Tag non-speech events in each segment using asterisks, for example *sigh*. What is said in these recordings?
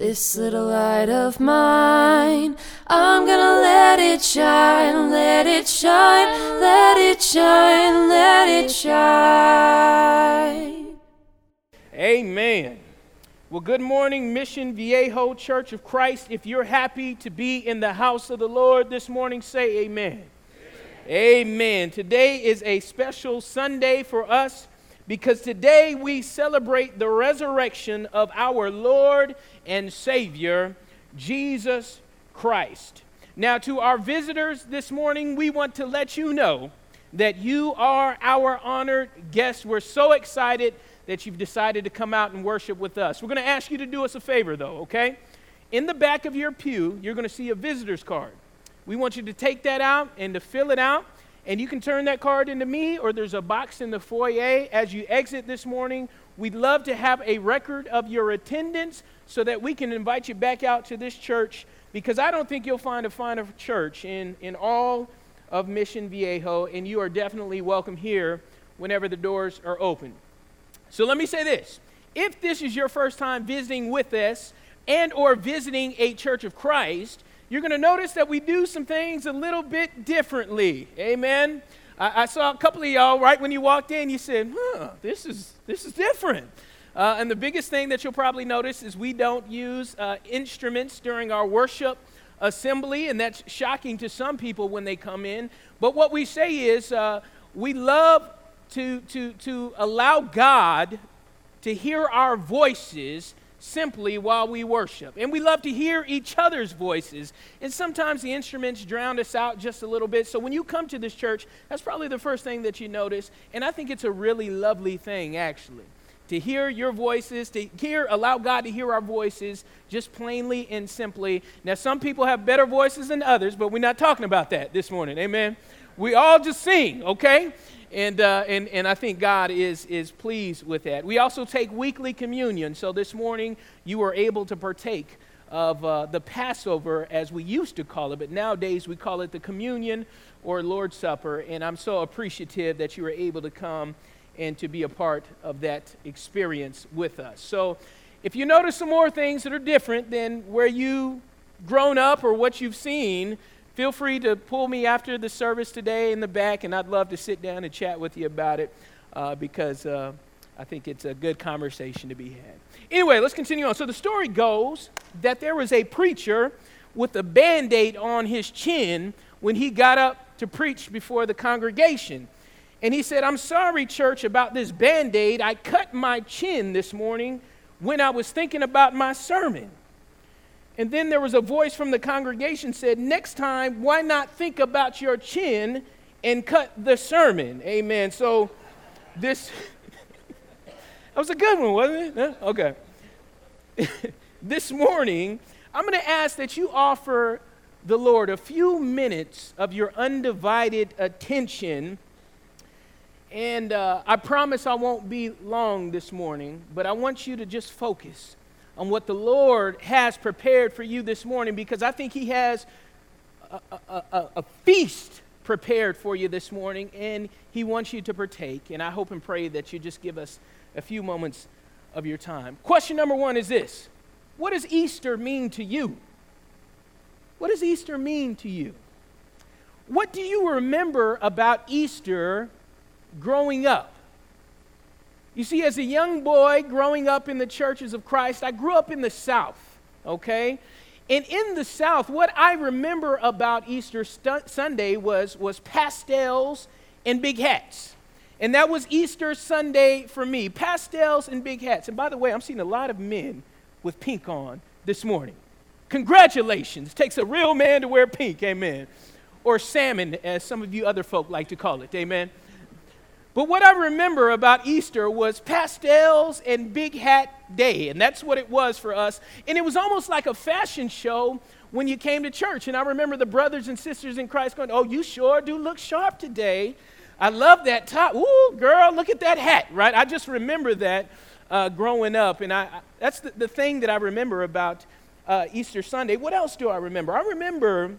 This little light of mine, I'm gonna let it shine, let it shine, let it shine, let it shine. Amen. Well, good morning, Mission Viejo Church of Christ. If you're happy to be in the house of the Lord this morning, say amen. Amen. amen. Today is a special Sunday for us because today we celebrate the resurrection of our Lord and Savior, Jesus Christ. Now, to our visitors this morning, we want to let you know that you are our honored guests. We're so excited that you've decided to come out and worship with us. We're going to ask you to do us a favor, though, okay? In the back of your pew, you're going to see a visitor's card. We want you to take that out and to fill it out. And you can turn that card into me, or there's a box in the foyer as you exit this morning. We'd love to have a record of your attendance so that we can invite you back out to this church because I don't think you'll find a finer church in, in all of Mission Viejo, and you are definitely welcome here whenever the doors are open. So let me say this. If this is your first time visiting with us and or visiting a church of Christ, you're going to notice that we do some things a little bit differently. Amen. I, I, saw a couple of y'all right when you walked in. You said, "Huh, this is this is different." Uh, and the biggest thing that you'll probably notice is we don't use uh, instruments during our worship assembly, and that's shocking to some people when they come in. But what we say is uh, we love to, to, to allow God to hear our voices simply while we worship. And we love to hear each other's voices. And sometimes the instruments drown us out just a little bit. So when you come to this church, that's probably the first thing that you notice. And I think it's a really lovely thing, actually. To hear your voices, to hear, allow God to hear our voices just plainly and simply. Now, some people have better voices than others, but we're not talking about that this morning. Amen. We all just sing, okay? And, uh, and, and I think God is, is pleased with that. We also take weekly communion. So this morning, you were able to partake of uh, the Passover, as we used to call it, but nowadays we call it the communion or Lord's Supper. And I'm so appreciative that you were able to come and to be a part of that experience with us. So if you notice some more things that are different than where you've grown up or what you've seen, Feel free to pull me after the service today in the back, and I'd love to sit down and chat with you about it uh, because uh, I think it's a good conversation to be had. Anyway, let's continue on. So the story goes that there was a preacher with a band aid on his chin when he got up to preach before the congregation. And he said, I'm sorry, church, about this band aid. I cut my chin this morning when I was thinking about my sermon. And then there was a voice from the congregation said, Next time, why not think about your chin and cut the sermon? Amen. So this *laughs* that was a good one, wasn't it? Okay. *laughs* this morning, I'm going to ask that you offer the Lord a few minutes of your undivided attention. And uh, I promise I won't be long this morning, but I want you to just focus on what the Lord has prepared for you this morning because I think He has a, a, a, a, feast prepared for you this morning and He wants you to partake. And I hope and pray that you just give us a few moments of your time. Question number one is this What does Easter mean to you? What does Easter mean to you? What do you remember about Easter growing up? You see, as a young boy growing up in the churches of Christ, I grew up in the South, okay? And in the South, what I remember about Easter st- Sunday was, was pastels and big hats. And that was Easter Sunday for me pastels and big hats. And by the way, I'm seeing a lot of men with pink on this morning. Congratulations. It takes a real man to wear pink, amen. Or salmon, as some of you other folk like to call it, amen. But what I remember about Easter was pastels and big hat day, and that's what it was for us. And it was almost like a fashion show when you came to church. And I remember the brothers and sisters in Christ going, Oh, you sure do look sharp today. I love that top. Ooh, girl, look at that hat, right? I just remember that uh, growing up. And I, I that's the, the, thing that I remember about uh, Easter Sunday. What else do I remember? I remember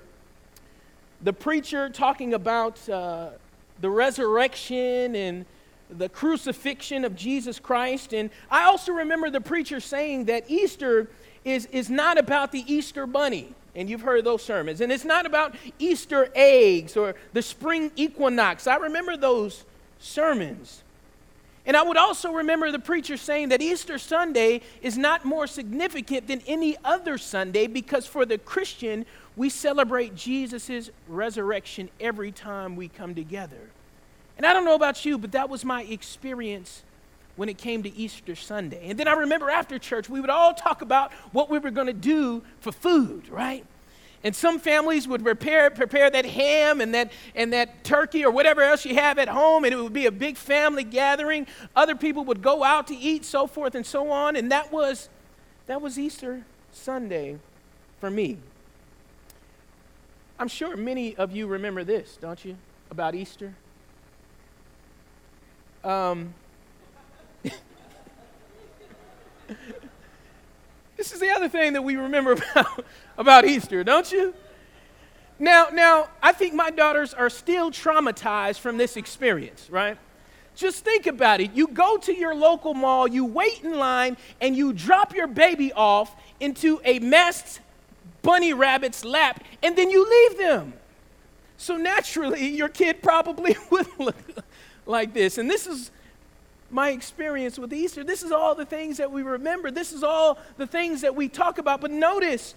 the preacher talking about. Uh, the resurrection and the crucifixion of Jesus Christ. And I also remember the preacher saying that Easter is, is not about the Easter bunny. And you've heard those sermons. And it's not about Easter eggs or the spring equinox. I remember those sermons. And I would also remember the preacher saying that Easter Sunday is not more significant than any other Sunday because for the Christian, we celebrate Jesus' resurrection every time we come together. And I don't know about you, but that was my experience when it came to Easter Sunday. And then I remember after church, we would all talk about what we were going to do for food, right? And some families would prepare, prepare that ham and that, and that turkey or whatever else you have at home, and it would be a big family gathering. Other people would go out to eat, so forth and so on. And that was, that was Easter Sunday for me. I'm sure many of you remember this, don't you, about Easter? Um, *laughs* this is the other thing that we remember *laughs* about, about Easter, don't you? Now, now, I think my daughters are still traumatized from this experience, right? Just think about it. You go to your local mall, you wait in line, and you drop your baby off into a masked bunny rabbit's lap, and then you leave them. So naturally, your kid probably *laughs* would look like this. And this is my experience with Easter. This is all the things that we remember. This is all the things that we talk about. But notice,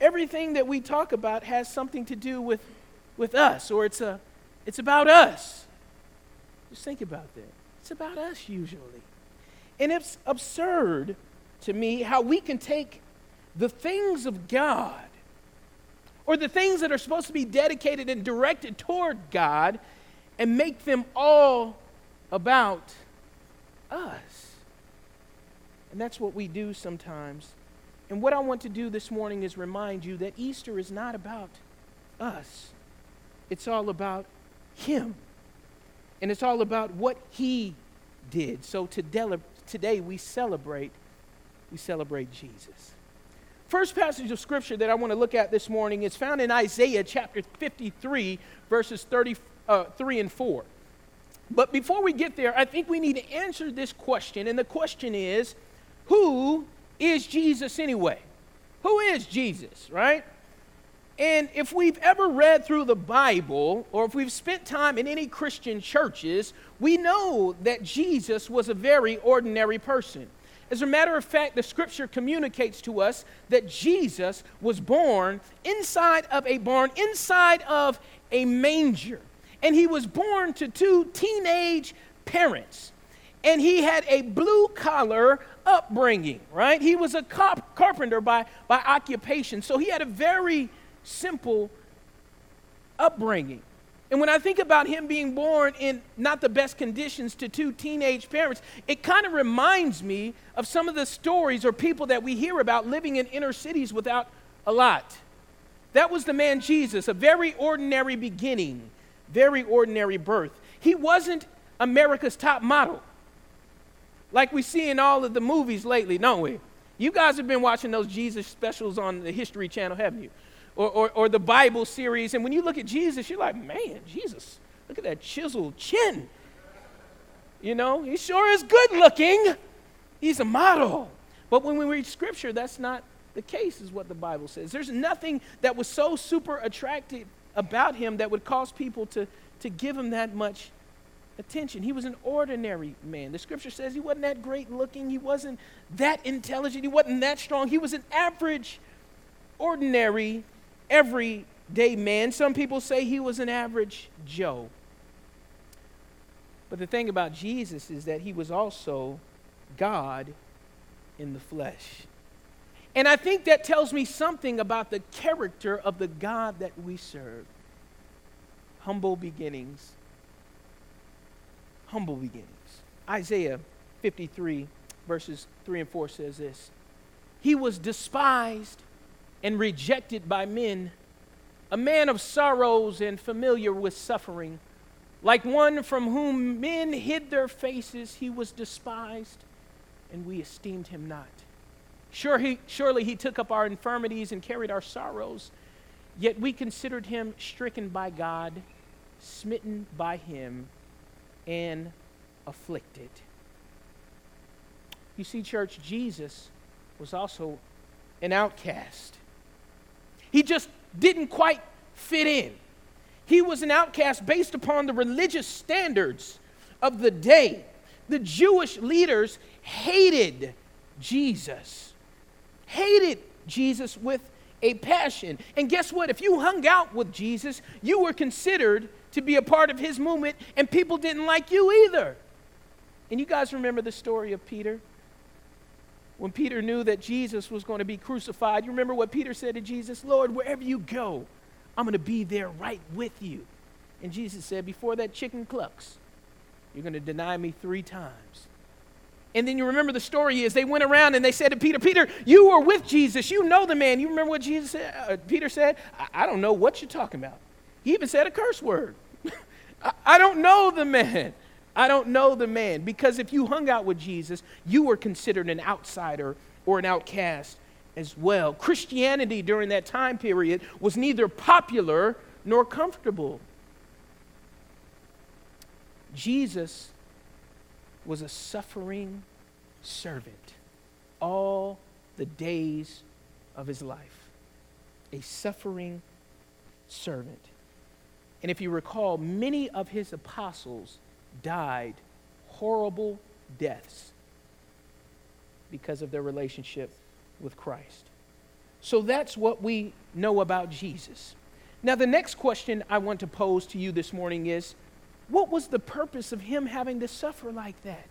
everything that we talk about has something to do with, with us, or it's, a, it's about us. Just think about that. It's about us usually. And it's absurd to me how we can take the things of God or the things that are supposed to be dedicated and directed toward God and make them all about us. And that's what we do sometimes. And what I want to do this morning is remind you that Easter is not about us, it's all about Him. And it's all about what He did. So today we celebrate, we celebrate Jesus. First passage of scripture that I want to look at this morning is found in Isaiah chapter 53, verses 33 uh, and 4. But before we get there, I think we need to answer this question. And the question is who is Jesus anyway? Who is Jesus, right? And if we've ever read through the Bible or if we've spent time in any Christian churches, we know that Jesus was a very ordinary person. As a matter of fact, the scripture communicates to us that Jesus was born inside of a barn, inside of a manger and he was born to two teenage parents. And he had a blue collar upbringing, right? He was a cop- carpenter by, by occupation. So he had a very simple upbringing. And when I think about him being born in not the best conditions to two teenage parents, it kind of reminds me of some of the stories or people that we hear about living in inner cities without a lot. That was the man Jesus, a very ordinary beginning very ordinary birth. He wasn't America's top model like we see in all of the movies lately, don't we? You guys have been watching those Jesus specials on the History Channel, haven't you? Or, or, or, the Bible series. And when you look at Jesus, you're like, man, Jesus, look at that chiseled chin. You know, he sure is good looking. He's a model. But when we read scripture, that's not the case, is what the Bible says. There's nothing that was so super attractive about him that would cause people to, to give him that much attention. He was an ordinary man. The scripture says he wasn't that great looking, he wasn't that intelligent, he wasn't that strong. He was an average, ordinary, everyday man. Some people say he was an average Joe. But the thing about Jesus is that he was also God in the flesh. And I think that tells me something about the character of the God that we serve. Humble beginnings. Humble beginnings. Isaiah 53, verses 3 and 4 says this He was despised and rejected by men, a man of sorrows and familiar with suffering. Like one from whom men hid their faces, he was despised, and we esteemed him not. Sure, he, surely he took up our infirmities and carried our sorrows, yet we considered him stricken by God, smitten by him, and afflicted. You see, church, Jesus was also an outcast. He just didn't quite fit in. He was an outcast based upon the religious standards of the day. The Jewish leaders hated Jesus, hated Jesus with a passion. And guess what? If you hung out with Jesus, you were considered to be a part of his movement, and people didn't like you either. And you guys remember the story of Peter? When Peter knew that Jesus was going to be crucified, you remember what Peter said to Jesus? Lord, wherever you go, I'm going to be there right with you. And Jesus said, Before that chicken clucks, you're going to deny me three times. And then you remember the story is they went around and they said to Peter, Peter, you were with Jesus. You know the man. You remember what Jesus said? Uh, Peter said, I-, I don't know what you're talking about. He even said a curse word. *laughs* I-, I don't know the man. I don't know the man. Because if you hung out with Jesus, you were considered an outsider or an outcast as well. Christianity during that time period was neither popular nor comfortable. Jesus was a suffering servant all the days of his life. A suffering servant. And if you recall, many of his apostles died horrible deaths because of their relationship with Christ. So that's what we know about Jesus. Now, the next question I want to pose to you this morning is what was the purpose of him having to suffer like that?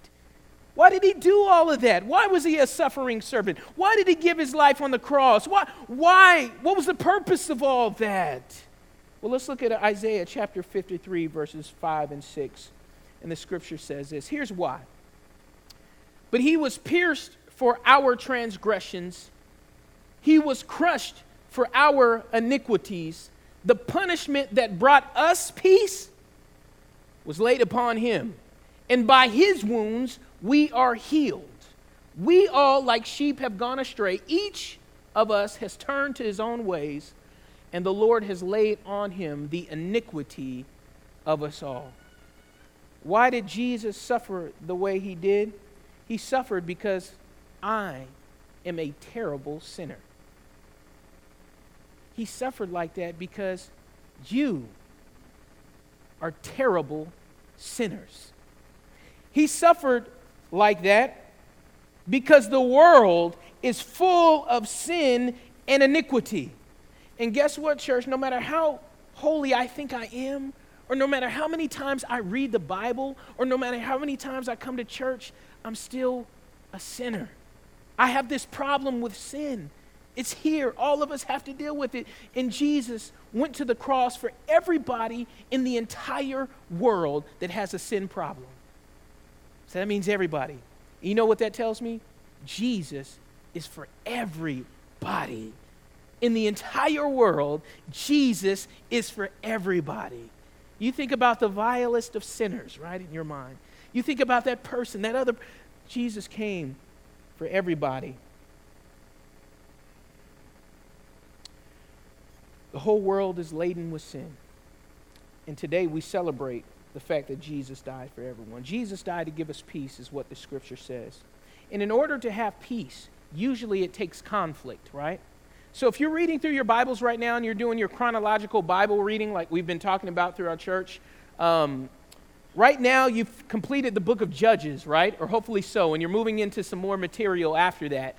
Why did he do all of that? Why was he a suffering servant? Why did he give his life on the cross? Why? Why? What was the purpose of all that? Well, let's look at Isaiah chapter 53, verses 5 and 6. And the scripture says this Here's why. But he was pierced for our transgressions, he was crushed for our iniquities. The punishment that brought us peace was laid upon him, and by his wounds we are healed. We all, like sheep, have gone astray. Each of us has turned to his own ways, and the Lord has laid on him the iniquity of us all. Why did Jesus suffer the way he did? He suffered because I am a terrible sinner. He suffered like that because you are terrible sinners. He suffered like that because the world is full of sin and iniquity. And guess what, church? No matter how holy I think I am, or no matter how many times I read the Bible, or no matter how many times I come to church, I'm still a sinner. I have this problem with sin. It's here. All of us have to deal with it. And Jesus went to the cross for everybody in the entire world that has a sin problem. So that means everybody. You know what that tells me? Jesus is for everybody. In the entire world, Jesus is for everybody. You think about the vilest of sinners, right, in your mind. You think about that person, that other. Jesus came for everybody. The whole world is laden with sin. And today we celebrate the fact that Jesus died for everyone. Jesus died to give us peace, is what the scripture says. And in order to have peace, usually it takes conflict, right? So if you're reading through your Bibles right now and you're doing your chronological Bible reading, like we've been talking about through our church, um, right now you've completed the book of Judges, right? Or hopefully so, and you're moving into some more material after that.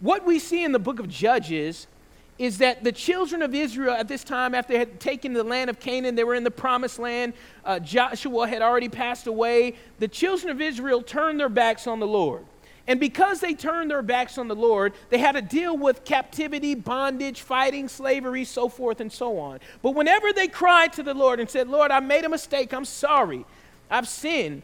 What we see in the book of Judges is that the children of Israel at this time, after they had taken the land of Canaan, they were in the promised land. Uh, Joshua had already passed away. The children of Israel turned their backs on the Lord. And because they turned their backs on the Lord, they had to deal with captivity, bondage, fighting, slavery, so forth and so on. But whenever they cried to the Lord and said, Lord, I made a mistake, I'm sorry, I've sinned,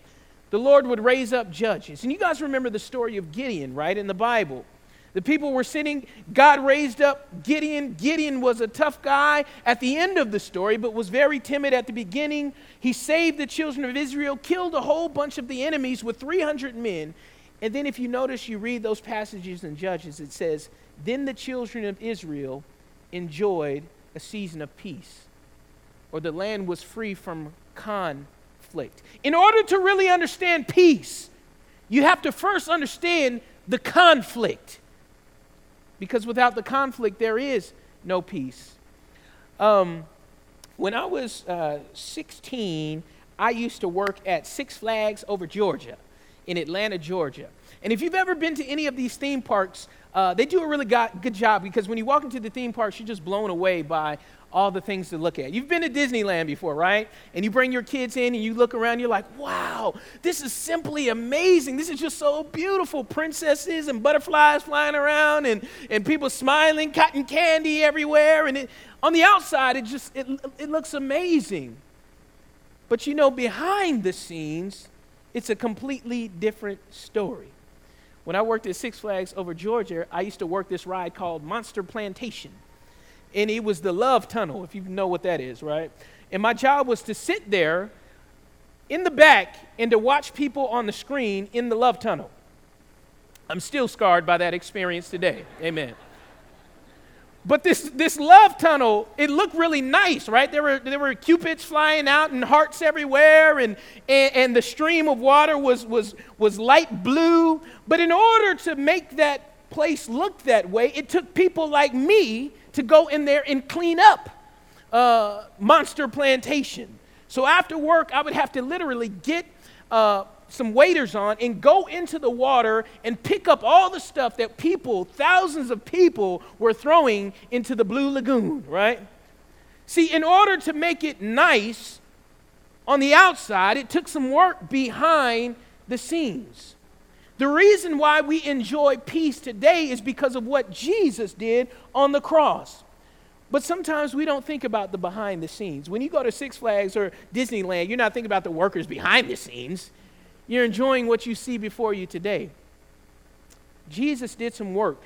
the Lord would raise up judges. And you guys remember the story of Gideon, right, in the Bible. The people were sitting, God raised up Gideon. Gideon was a tough guy at the end of the story, but was very timid at the beginning. He saved the children of Israel, killed a whole bunch of the enemies with 300 men. And then, if you notice, you read those passages in Judges, it says, Then the children of Israel enjoyed a season of peace, or the land was free from conflict. In order to really understand peace, you have to first understand the conflict. because without the conflict, there is no peace. Um, when I was uh, 16, I used to work at Six Flags over Georgia, in Atlanta, Georgia. And if you've ever been to any of these theme parks, uh, they do a really got, good job because when you walk into the theme parks, you're just blown away by all the things to look at. You've been to Disneyland before, right? And you bring your kids in and you look around, you're like, wow, this is simply amazing. This is just so beautiful. Princesses and butterflies flying around and, and people smiling, cotton candy everywhere. And it, on the outside, it just it, it looks amazing. But you know, behind the scenes, it's a completely different story. When I worked at Six Flags over Georgia, I used to work this ride called Monster Plantation. And it was the love tunnel, if you know what that is, right? And my job was to sit there in the back and to watch people on the screen in the love tunnel. I'm still scarred by that experience today. Amen. But this, this love tunnel, it looked really nice, right? There were, there were cupids flying out and hearts everywhere, and, and, and the stream of water was, was, was light blue. But in order to make that place look that way, it took people like me to go in there and clean up uh, Monster Plantation. So after work, I would have to literally get uh, some waders on and go into the water and pick up all the stuff that people, thousands of people, were throwing into the Blue Lagoon, right? See, in order to make it nice on the outside, it took some work behind the scenes. The reason why we enjoy peace today is because of what Jesus did on the cross. But sometimes we don't think about the behind the scenes. When you go to Six Flags or Disneyland, you're not thinking about the workers behind the scenes. You're enjoying what you see before you today. Jesus did some work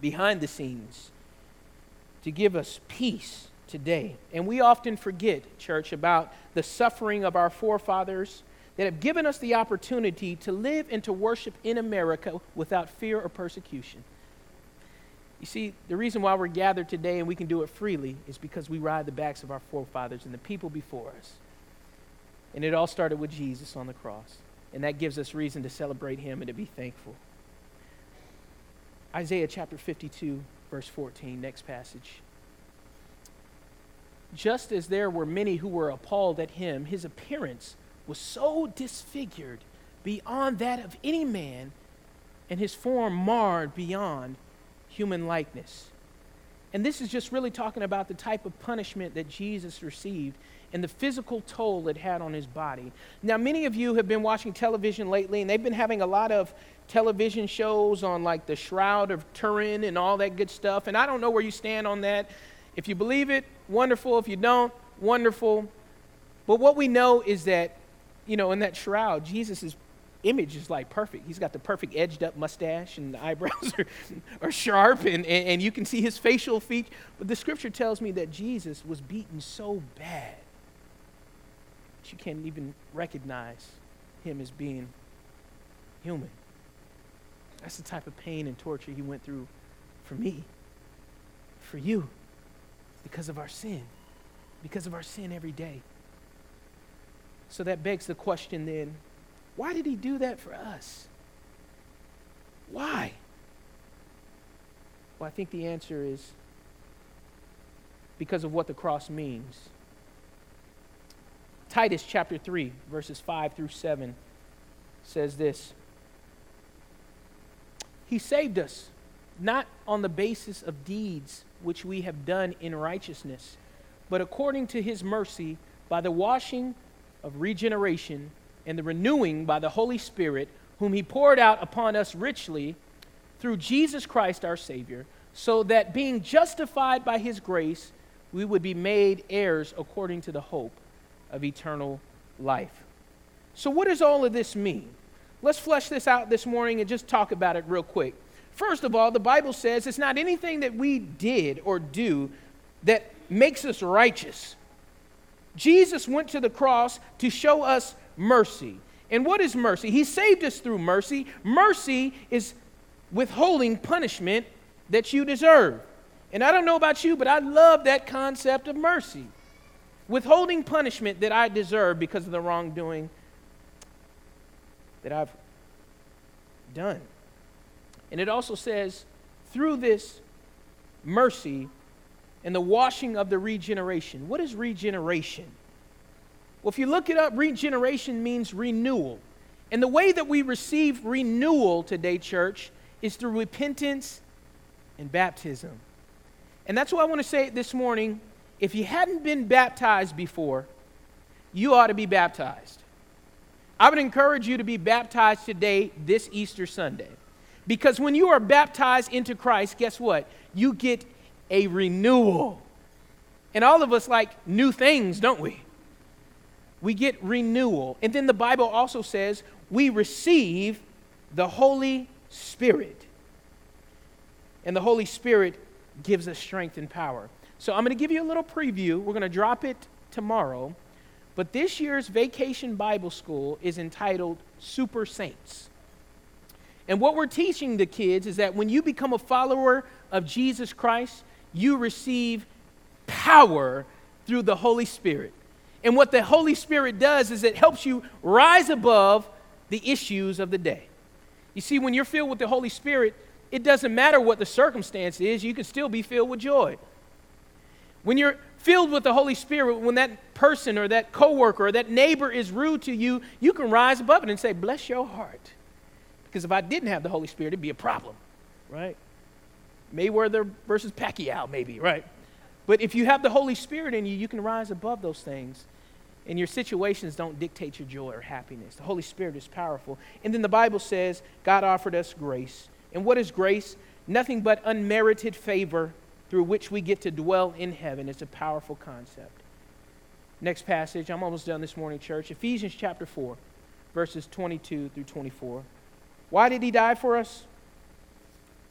behind the scenes to give us peace today. And we often forget, church, about the suffering of our forefathers that have given us the opportunity to live and to worship in America without fear or persecution. You see, the reason why we're gathered today and we can do it freely is because we ride the backs of our forefathers and the people before us. And it all started with Jesus on the cross. And that gives us reason to celebrate him and to be thankful. Isaiah chapter 52, verse 14, next passage. Just as there were many who were appalled at him, his appearance was so disfigured beyond that of any man, and his form marred beyond human likeness. And this is just really talking about the type of punishment that Jesus received and the physical toll it had on his body. Now, many of you have been watching television lately, and they've been having a lot of television shows on like the Shroud of Turin and all that good stuff. And I don't know where you stand on that. If you believe it, wonderful. If you don't, wonderful. But what we know is that, you know, in that shroud, Jesus' image is like perfect. He's got the perfect edged up mustache, and the eyebrows *laughs* are, are sharp, and, and, and you can see his facial features. But the scripture tells me that Jesus was beaten so bad that you can't even recognize him as being human. That's the type of pain and torture he went through for me, for you, because of our sin, because of our sin every day. So that begs the question then why did he do that for us? Why? Well, I think the answer is because of what the cross means. Titus chapter 3, verses 5 through 7 says this He saved us not on the basis of deeds which we have done in righteousness, but according to his mercy by the washing of regeneration and the renewing by the Holy Spirit, whom he poured out upon us richly through Jesus Christ our Savior, so that being justified by his grace, we would be made heirs according to the hope of eternal life. So, what does all of this mean? Let's flesh this out this morning and just talk about it real quick. First of all, the Bible says it's not anything that we did or do that makes us righteous. Jesus went to the cross to show us mercy. And what is mercy? He saved us through mercy. Mercy is withholding punishment that you deserve. And I don't know about you, but I love that concept of mercy withholding punishment that I deserve because of the wrongdoing that I've done. And it also says through this mercy and the washing of the regeneration. What is regeneration? Well, if you look it up, regeneration means renewal. And the way that we receive renewal today, church, is through repentance and baptism. And that's why I want to say this morning. If you hadn't been baptized before, you ought to be baptized. I would encourage you to be baptized today, this Easter Sunday. Because when you are baptized into Christ, guess what? You get a renewal. And all of us like new things, don't we? We get renewal. And then the Bible also says we receive the Holy Spirit. And the Holy Spirit gives us strength and power. So I'm going to give you a little preview. We're going to drop it tomorrow. But this year's Vacation Bible School is entitled Super Saints. And what we're teaching the kids is that when you become a follower of Jesus Christ, you receive power through the Holy Spirit. And what the Holy Spirit does is it helps you rise above the issues of the day. You see, when you're filled with the Holy Spirit, it doesn't matter what the circumstance is, you can still be filled with joy. When you're filled with the Holy Spirit, when that person or that coworker or that neighbor is rude to you, you can rise above it and say, Bless your heart. Because if I didn't have the Holy Spirit, it'd be a problem, right? Mayweather versus Pacquiao, maybe, right? But if you have the Holy Spirit in you, you can rise above those things. And your situations don't dictate your joy or happiness. The Holy Spirit is powerful. And then the Bible says God offered us grace. And what is grace? Nothing but unmerited favor through which we get to dwell in heaven. It's a powerful concept. Next passage, I'm almost done this morning, church. Ephesians chapter 4, verses 22 through 24. Why did he die for us?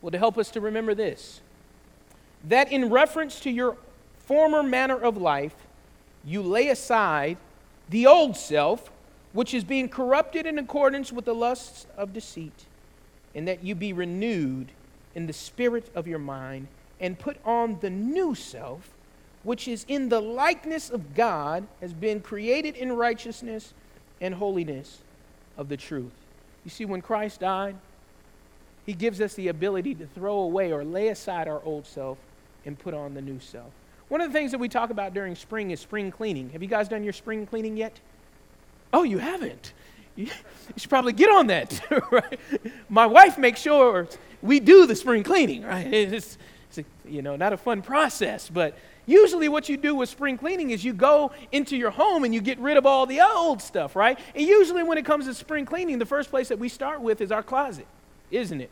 Well, to help us to remember this that in reference to your former manner of life, you lay aside the old self, which is being corrupted in accordance with the lusts of deceit and that you be renewed in the spirit of your mind, and put on the new self, which is in the likeness of God, has been created in righteousness and holiness of the truth. You see, when Christ died, he gives us the ability to throw away or lay aside our old self and put on the new self. One of the things that we talk about during spring is spring cleaning. Have you guys done your spring cleaning yet? Oh, you haven't you *laughs* should probably get on that, *laughs* right? My wife makes sure we do the spring cleaning, right? *laughs* It's, it's a, you know, not a fun process, but usually what you do with spring cleaning is you go into your home and you get rid of all the old stuff, right? And usually when it comes to spring cleaning, the first place that we start with is our closet, isn't it?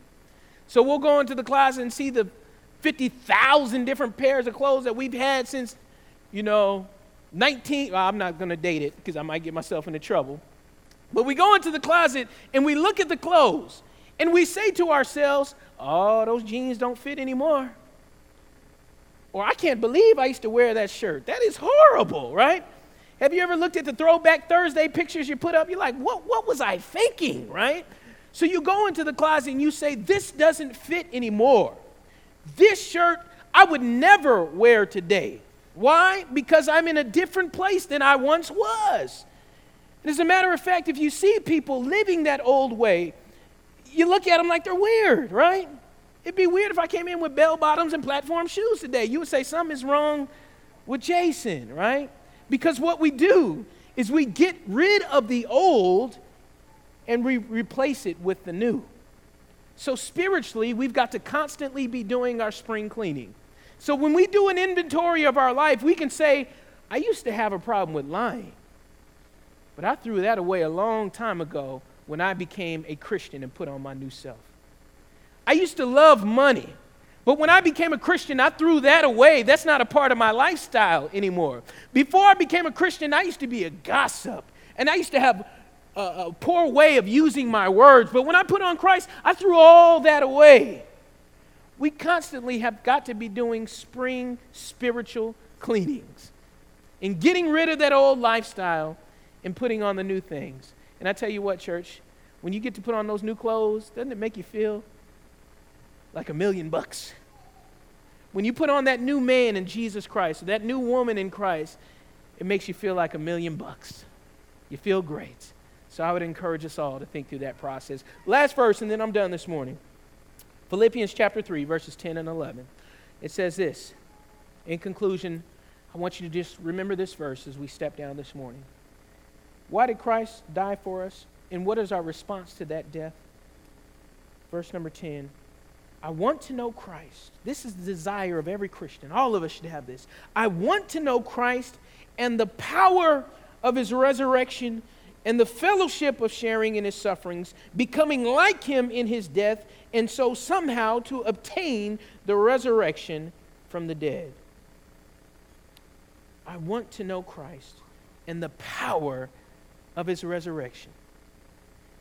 So we'll go into the closet and see the 50,000 different pairs of clothes that we've had since, you know, 19, well, I'm not going to date it because I might get myself into trouble. But we go into the closet and we look at the clothes and we say to ourselves, oh, those jeans don't fit anymore. Or I can't believe I used to wear that shirt. That is horrible, right? Have you ever looked at the throwback Thursday pictures you put up? You're like, what, what was I thinking, right? So you go into the closet and you say, this doesn't fit anymore. This shirt I would never wear today. Why? Because I'm in a different place than I once was. And as a matter of fact, if you see people living that old way, you look at them like they're weird, right? It'd be weird if I came in with bell bottoms and platform shoes today. You would say something is wrong with Jason, right? Because what we do is we get rid of the old and we replace it with the new. So spiritually, we've got to constantly be doing our spring cleaning. So when we do an inventory of our life, we can say, I used to have a problem with lying. But I threw that away a long time ago when I became a Christian and put on my new self. I used to love money. But when I became a Christian, I threw that away. That's not a part of my lifestyle anymore. Before I became a Christian, I used to be a gossip. And I used to have a, poor way of using my words. But when I put on Christ, I threw all that away. We constantly have got to be doing spring spiritual cleanings and getting rid of that old lifestyle and putting on the new things. And I tell you what, church, when you get to put on those new clothes, doesn't it make you feel like a million bucks? When you put on that new man in Jesus Christ, that new woman in Christ, it makes you feel like a million bucks. You feel great. So I would encourage us all to think through that process. Last verse, and then I'm done this morning. Philippians chapter 3, verses 10 and 11. It says this. In conclusion, I want you to just remember this verse as we step down this morning. Why did Christ die for us? And what is our response to that death? Verse number 10 I want to know Christ. This is the desire of every Christian. All of us should have this. I want to know Christ and the power of his resurrection and the fellowship of sharing in his sufferings, becoming like him in his death, and so somehow to obtain the resurrection from the dead. I want to know Christ and the power of his resurrection.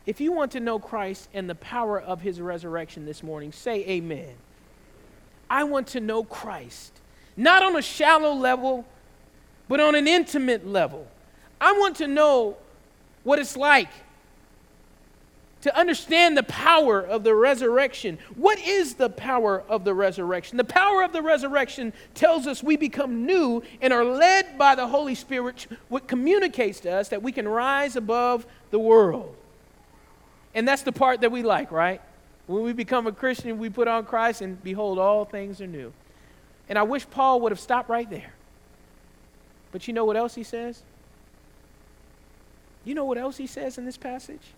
If you want to know Christ and the power of his resurrection this morning, say amen. I want to know Christ, not on a shallow level, but on an intimate level. I want to know what it's like to understand the power of the resurrection. What is the power of the resurrection? The power of the resurrection tells us we become new and are led by the Holy Spirit, which communicates to us that we can rise above the world. And that's the part that we like, right? When we become a Christian, we put on Christ, and behold, all things are new. And I wish Paul would have stopped right there. But you know what else he says? You know what else he says in this passage?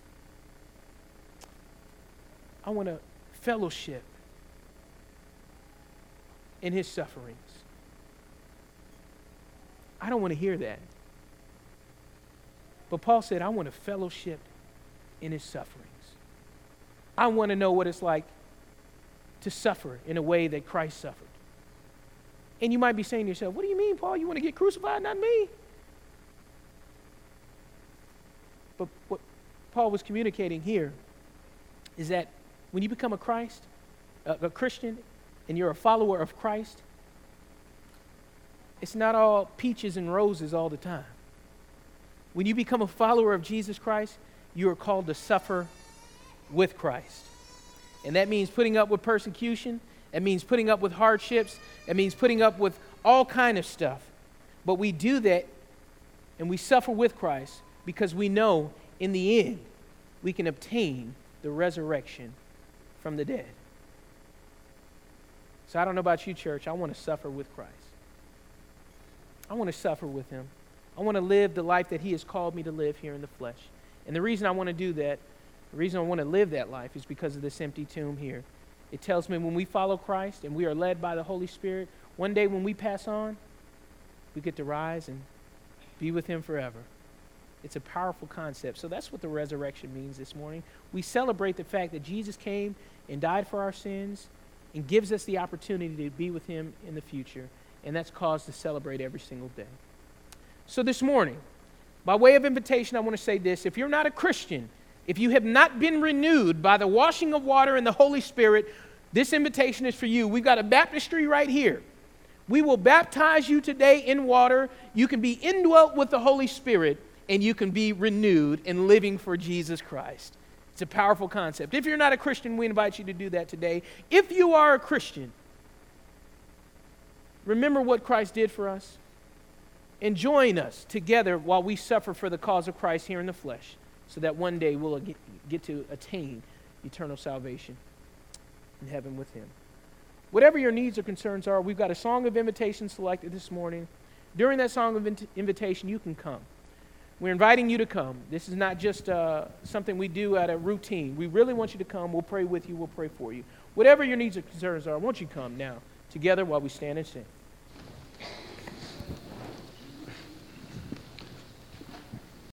I want to fellowship in his sufferings. I don't want to hear that. But Paul said, I want to fellowship in his sufferings. I want to know what it's like to suffer in a way that Christ suffered. And you might be saying to yourself, What do you mean, Paul? You want to get crucified? Not me. But what Paul was communicating here is that when you become a Christ, a, a Christian, and you're a follower of Christ, it's not all peaches and roses all the time. When you become a follower of Jesus Christ, you are called to suffer with Christ. And that means putting up with persecution, that means putting up with hardships, that means putting up with all kind of stuff. But we do that and we suffer with Christ because we know in the end we can obtain the resurrection from the dead. So I don't know about you, church. I want to suffer with Christ. I want to suffer with him. I want to live the life that he has called me to live here in the flesh. And the reason I want to do that, the reason I want to live that life is because of this empty tomb here. It tells me when we follow Christ and we are led by the Holy Spirit, one day when we pass on, we get to rise and be with him forever. It's a powerful concept. So that's what the resurrection means this morning. We celebrate the fact that Jesus came and died for our sins and gives us the opportunity to be with him in the future. And that's cause to celebrate every single day. So this morning, by way of invitation, I want to say this. If you're not a Christian, if you have not been renewed by the washing of water and the Holy Spirit, this invitation is for you. We've got a baptistry right here. We will baptize you today in water. You can be indwelt with the Holy Spirit, and you can be renewed and living for Jesus Christ. It's a powerful concept. If you're not a Christian, we invite you to do that today. If you are a Christian, remember what Christ did for us and join us together while we suffer for the cause of Christ here in the flesh, so that one day we'll get to attain eternal salvation in heaven with Him. Whatever your needs or concerns are, we've got a song of invitation selected this morning. During that song of invitation, you can come. We're inviting you to come. This is not just uh, something we do at a routine. We really want you to come. We'll pray with you. We'll pray for you. Whatever your needs or concerns are, I want you come now together while we stand and sing.